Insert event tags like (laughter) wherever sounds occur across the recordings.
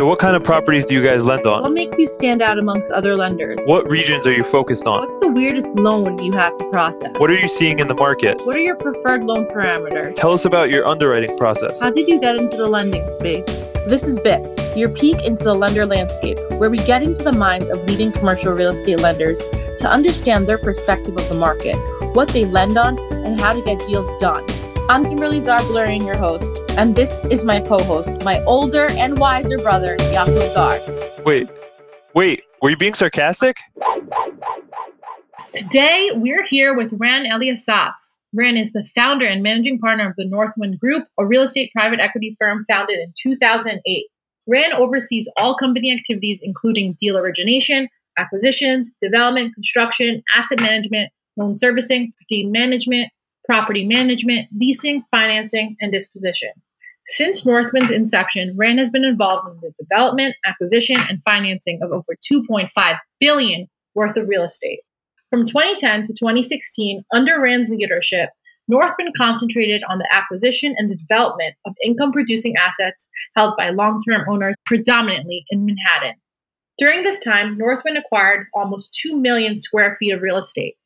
So, what kind of properties do you guys lend on? What makes you stand out amongst other lenders? What regions are you focused on? What's the weirdest loan you have to process? What are you seeing in the market? What are your preferred loan parameters? Tell us about your underwriting process. How did you get into the lending space? This is BIPS, your peek into the lender landscape, where we get into the minds of leading commercial real estate lenders to understand their perspective of the market, what they lend on, and how to get deals done. I'm Kimberly Zarblurian, your host, and this is my co-host, my older and wiser brother, Yaakov Zar. Wait, wait, were you being sarcastic? Today, we're here with Ran Eliasaf. Ran is the founder and managing partner of the Northwind Group, a real estate private equity firm founded in 2008. Ran oversees all company activities, including deal origination, acquisitions, development, construction, asset management, loan servicing, property management, property management, leasing, financing, and disposition. Since Northwind's inception, Ran has been involved in the development, acquisition, and financing of over 2.5 billion worth of real estate. From 2010 to 2016, under Ran's leadership, Northwind concentrated on the acquisition and the development of income producing assets held by long term owners, predominantly in Manhattan. During this time, Northwind acquired almost 2 million square feet of real estate.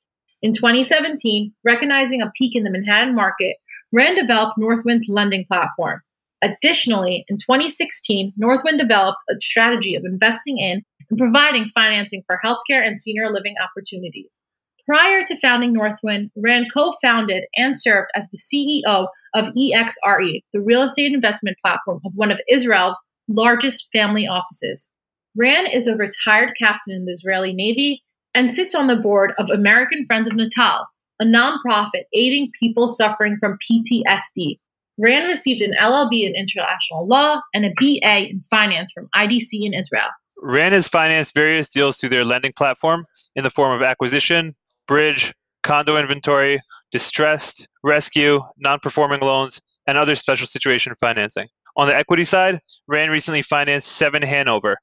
In 2017, recognizing a peak in the Manhattan market, Ran developed Northwind's lending platform. Additionally, in 2016, Northwind developed a strategy of investing in and providing financing for healthcare and senior living opportunities. Prior to founding Northwind, Ran co founded and served as the CEO of EXRE, the real estate investment platform of one of Israel's largest family offices. Ran is a retired captain in the Israeli Navy and sits on the board of American Friends of Natal, a nonprofit aiding people suffering from PTSD. Ran received an LLB in international law and a BA in finance from IDC in Israel. Ran has financed various deals through their lending platform in the form of acquisition, bridge, condo inventory, distressed, rescue, non performing loans, and other special situation financing. On the equity side, Ran recently financed 7 Hanover,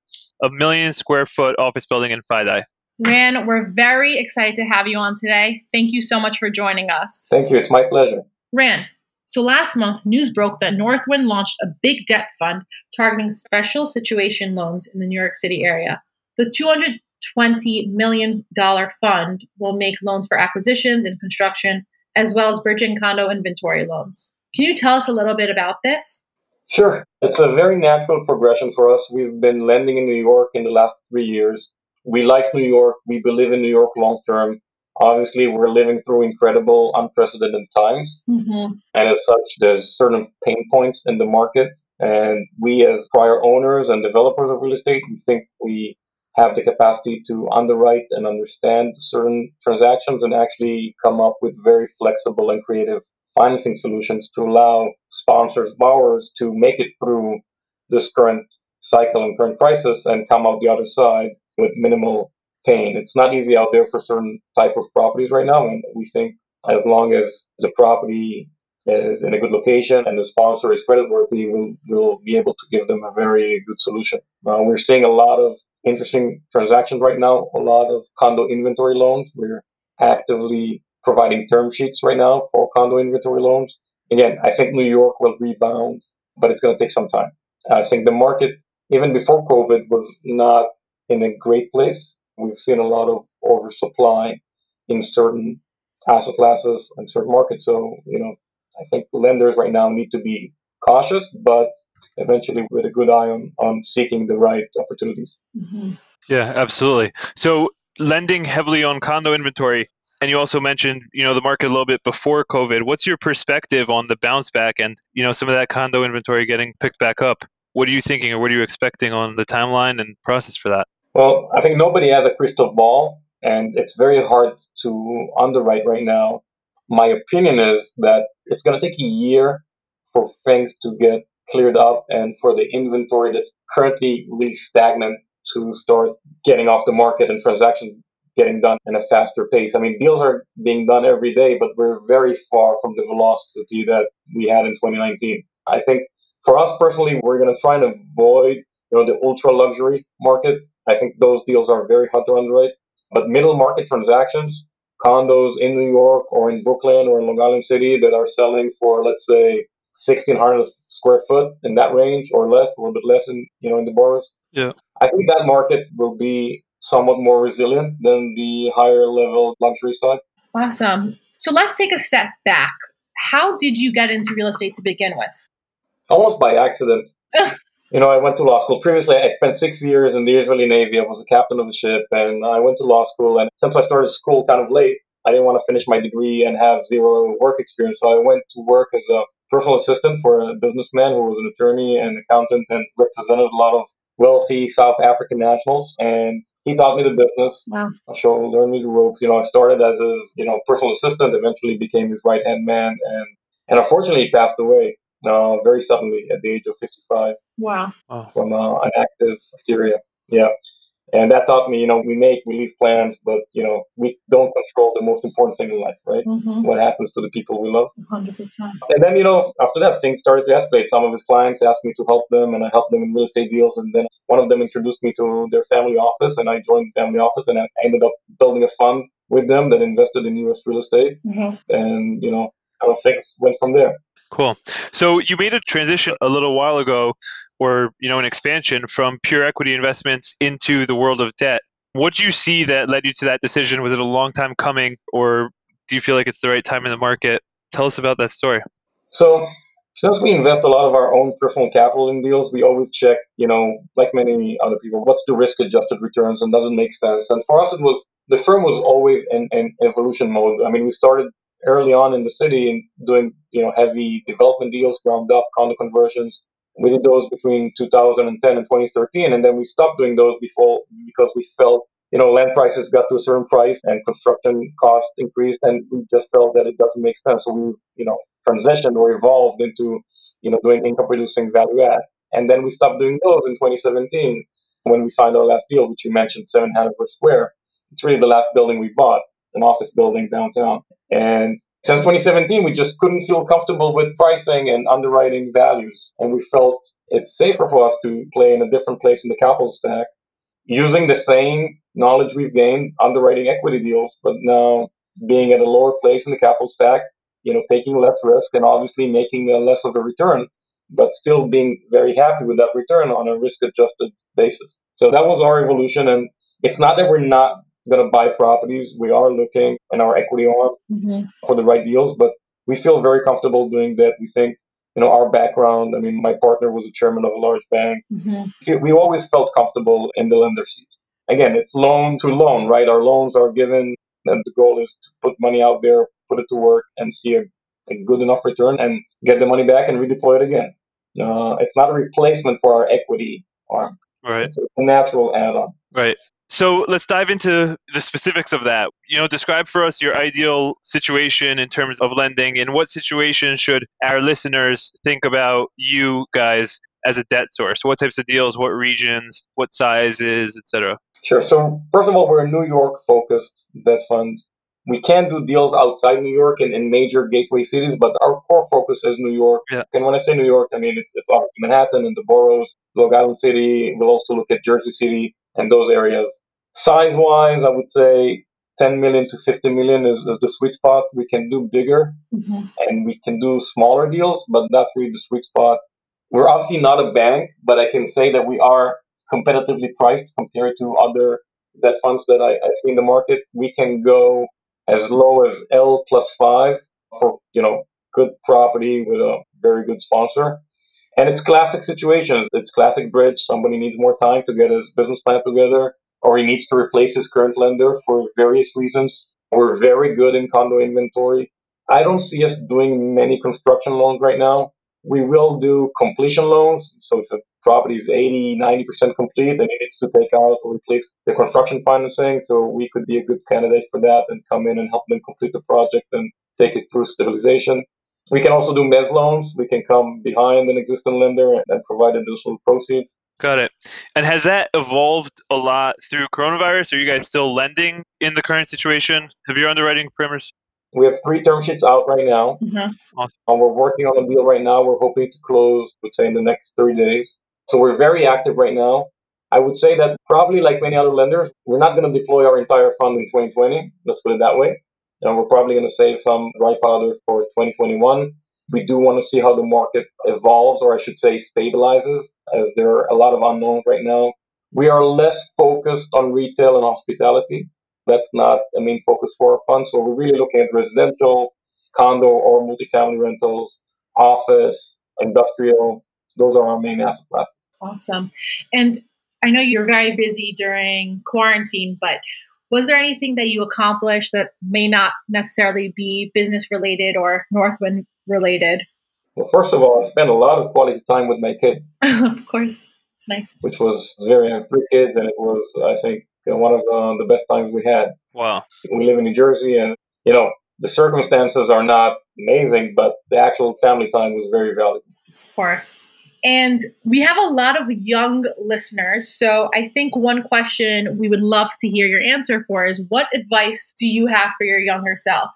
a million square foot office building in FiDi. Ran, we're very excited to have you on today. Thank you so much for joining us. Thank you. It's my pleasure. Ran, so last month, news broke that Northwind launched a big debt fund targeting special situation loans in the New York City area. The $220 million fund will make loans for acquisitions and construction, as well as and condo inventory loans. Can you tell us a little bit about this? Sure. It's a very natural progression for us. We've been lending in New York in the last three years we like New York. We believe in New York long term. Obviously, we're living through incredible, unprecedented times. Mm-hmm. And as such, there's certain pain points in the market. And we, as prior owners and developers of real estate, we think we have the capacity to underwrite and understand certain transactions and actually come up with very flexible and creative financing solutions to allow sponsors, borrowers to make it through this current cycle and current crisis and come out the other side with minimal pain. It's not easy out there for certain type of properties right now, and we think as long as the property is in a good location and the sponsor is creditworthy, we'll, we'll be able to give them a very good solution. Uh, we're seeing a lot of interesting transactions right now, a lot of condo inventory loans. We're actively providing term sheets right now for condo inventory loans. Again, I think New York will rebound, but it's going to take some time. I think the market, even before COVID, was not in a great place. We've seen a lot of oversupply in certain asset classes and certain markets. So, you know, I think lenders right now need to be cautious, but eventually with a good eye on, on seeking the right opportunities. Mm-hmm. Yeah, absolutely. So, lending heavily on condo inventory, and you also mentioned, you know, the market a little bit before COVID. What's your perspective on the bounce back and, you know, some of that condo inventory getting picked back up? What are you thinking or what are you expecting on the timeline and process for that? Well, I think nobody has a crystal ball, and it's very hard to underwrite right now. My opinion is that it's going to take a year for things to get cleared up and for the inventory that's currently really stagnant to start getting off the market and transactions getting done in a faster pace. I mean, deals are being done every day, but we're very far from the velocity that we had in 2019. I think for us personally, we're going to try and avoid you know the ultra luxury market I think those deals are very hard to underwrite. But middle market transactions, condos in New York or in Brooklyn or in Long Island City that are selling for, let's say, 1600 square foot in that range or less, a little bit less in you know in the boroughs. Yeah. I think that market will be somewhat more resilient than the higher level luxury side. Awesome. So let's take a step back. How did you get into real estate to begin with? Almost by accident. (laughs) you know, I went to law school. Previously, I spent six years in the Israeli Navy. I was a captain of a ship, and I went to law school. And since I started school kind of late, I didn't want to finish my degree and have zero work experience. So I went to work as a personal assistant for a businessman who was an attorney and accountant and represented a lot of wealthy South African nationals. And he taught me the business. Wow. Showed, learned me the ropes. You know, I started as his, you know, personal assistant, eventually became his right hand man, and and unfortunately he passed away uh, very suddenly at the age of 55 Wow. from uh, an active bacteria. Yeah. And that taught me, you know, we make, we leave plans, but, you know, we don't control the most important thing in life, right? Mm-hmm. What happens to the people we love. 100%. And then, you know, after that, things started to escalate. Some of his clients asked me to help them, and I helped them in real estate deals. And then one of them introduced me to their family office, and I joined the family office, and I ended up building a fund with them that invested in U.S. real estate. Mm-hmm. And, you know, how things went from there. Cool. So you made a transition a little while ago, or you know, an expansion from pure equity investments into the world of debt. What do you see that led you to that decision? Was it a long time coming, or do you feel like it's the right time in the market? Tell us about that story. So, since we invest a lot of our own personal capital in deals, we always check, you know, like many other people, what's the risk adjusted returns and does it make sense? And for us, it was the firm was always in, in evolution mode. I mean, we started early on in the city and doing, you know, heavy development deals, ground up, condo conversions. We did those between 2010 and 2013, and then we stopped doing those before because we felt you know, land prices got to a certain price and construction costs increased, and we just felt that it doesn't make sense. So we, you know, transitioned or evolved into, you know, doing income producing value add. And then we stopped doing those in 2017 when we signed our last deal, which you mentioned, 7 Hanover Square. It's really the last building we bought, an office building downtown. And since 2017, we just couldn't feel comfortable with pricing and underwriting values. And we felt it's safer for us to play in a different place in the capital stack using the same knowledge we've gained underwriting equity deals, but now being at a lower place in the capital stack, you know, taking less risk and obviously making less of a return, but still being very happy with that return on a risk adjusted basis. So that was our evolution. And it's not that we're not going to buy properties. We are looking in our equity arm Mm-hmm. for the right deals, but we feel very comfortable doing that. We think, you know, our background, I mean, my partner was a chairman of a large bank. Mm-hmm. We always felt comfortable in the lender seat again, it's loan to loan, right? Our loans are given, and the goal is to put money out there, put it to work, and see a, a good enough return, and get the money back and redeploy it again. Uh, it's not a replacement for our equity arm. Right. It's a natural add-on. Right. So let's dive into the specifics of that. You know, describe for us your ideal situation in terms of lending. In what situation should our listeners think about you guys as a debt source? What types of deals, what regions, what sizes, etc. Sure. So first of all, we're a New York focused debt fund. We can do deals outside New York and in major gateway cities, but our core focus is New York. Yeah. And when I say New York, I mean it's, it's Manhattan and the boroughs, Long Island City. We'll also look at Jersey City and those areas. Size wise, I would say 10 million to 50 million is, is the sweet spot. We can do bigger Mm-hmm. and we can do smaller deals, but that's really the sweet spot. We're obviously not a bank, but I can say that we are competitively priced compared to other debt funds that I, I see in the market. We can go as low as L plus five for you know good property with a very good sponsor. And it's classic situations. It's classic bridge. Somebody needs more time to get his business plan together, or he needs to replace his current lender for various reasons. We're very good in condo inventory. I don't see us doing many construction loans right now. We will do completion loans. So if a property is 80, 90% complete and it needs to take out or replace the construction financing, so we could be a good candidate for that and come in and help them complete the project and take it through stabilization. We can also do mezz loans. We can come behind an existing lender and, and provide additional proceeds. Got it. And has that evolved a lot through coronavirus? Are you guys still lending in the current situation? Have your underwriting parameters? We have three term sheets out right now. Mm-hmm. And we're working on a deal right now. We're hoping to close, let's say, in the next 30 days. So we're very active right now. I would say that probably like many other lenders, we're not going to deploy our entire fund in 2020. Let's put it that way. And we're probably going to save some dry powder for 2021. We do want to see how the market evolves, or I should say, stabilizes, as there are a lot of unknowns right now. We are less focused on retail and hospitality. That's not a main focus for our fund. So we're really looking at residential, condo, or multifamily rentals, office, industrial. Those are our main asset classes. Awesome. And I know you're very busy during quarantine, but was there anything that you accomplished that may not necessarily be business related or Northwind related? Well, first of all, I spent a lot of quality time with my kids. (laughs) of course, it's nice. Which was very, I have three kids, and it was, I think, uh, one of the, the best times we had. Wow. We live in New Jersey, and, you know, the circumstances are not amazing, but the actual family time was very valuable. Of course. And we have a lot of young listeners. So I think one question we would love to hear your answer for is what advice do you have for your younger self?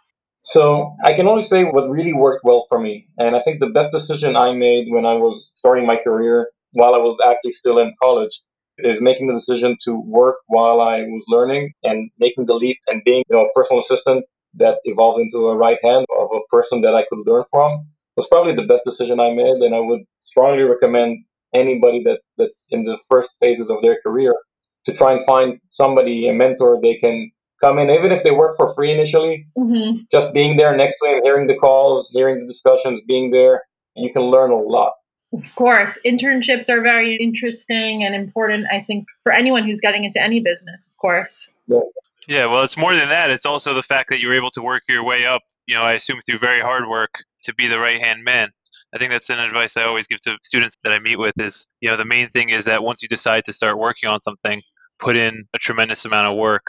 So I can only say what really worked well for me. And I think the best decision I made when I was starting my career while I was actually still in college is making the decision to work while I was learning and making the leap and being you know, a personal assistant that evolved into a right hand of a person that I could learn from was probably the best decision I made, and I would strongly recommend anybody that, that's in the first phases of their career to try and find somebody, a mentor they can come in, even if they work for free initially. Mm-hmm. Just being there next to him, hearing the calls, hearing the discussions, being there, you can learn a lot. Of course, internships are very interesting and important, I think, for anyone who's getting into any business, of course. Yeah. Yeah, well, it's more than that. It's also the fact that you were able to work your way up, you know, I assume through very hard work to be the right hand man. I think that's an advice I always give to students that I meet with is, you know, the main thing is that once you decide to start working on something, put in a tremendous amount of work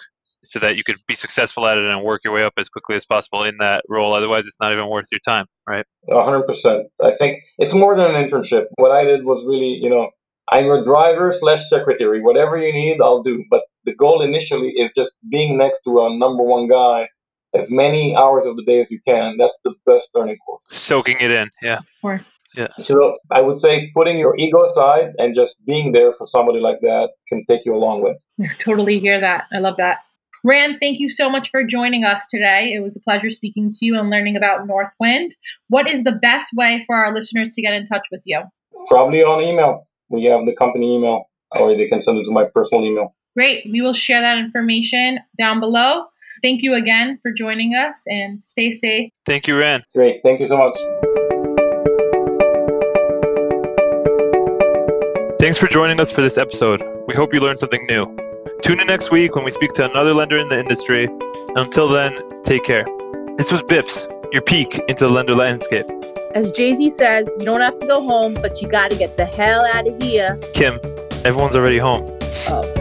so that you could be successful at it and work your way up as quickly as possible in that role. Otherwise, it's not even worth your time, right? 100%. I think it's more than an internship. What I did was really, you know, I'm your driver slash secretary. Whatever you need, I'll do. But the goal initially is just being next to a number one guy as many hours of the day as you can. That's the best learning course. Soaking it in, yeah. Sure. Yeah. So I would say putting your ego aside and just being there for somebody like that can take you a long way. I totally hear that. I love that. Ran, thank you so much for joining us today. It was a pleasure speaking to you and learning about Northwind. What is the best way for our listeners to get in touch with you? Probably on email. We have the company email, or they can send it to my personal email. Great. We will share that information down below. Thank you again for joining us and stay safe. Thank you, Ran. Great. Thank you so much. Thanks for joining us for this episode. We hope you learned something new. Tune in next week when we speak to another lender in the industry. And until then, take care. This was BIPS, your peek into the lender landscape. As Jay Z says, you don't have to go home, but you got to get the hell out of here. Kim, everyone's already home. Oh.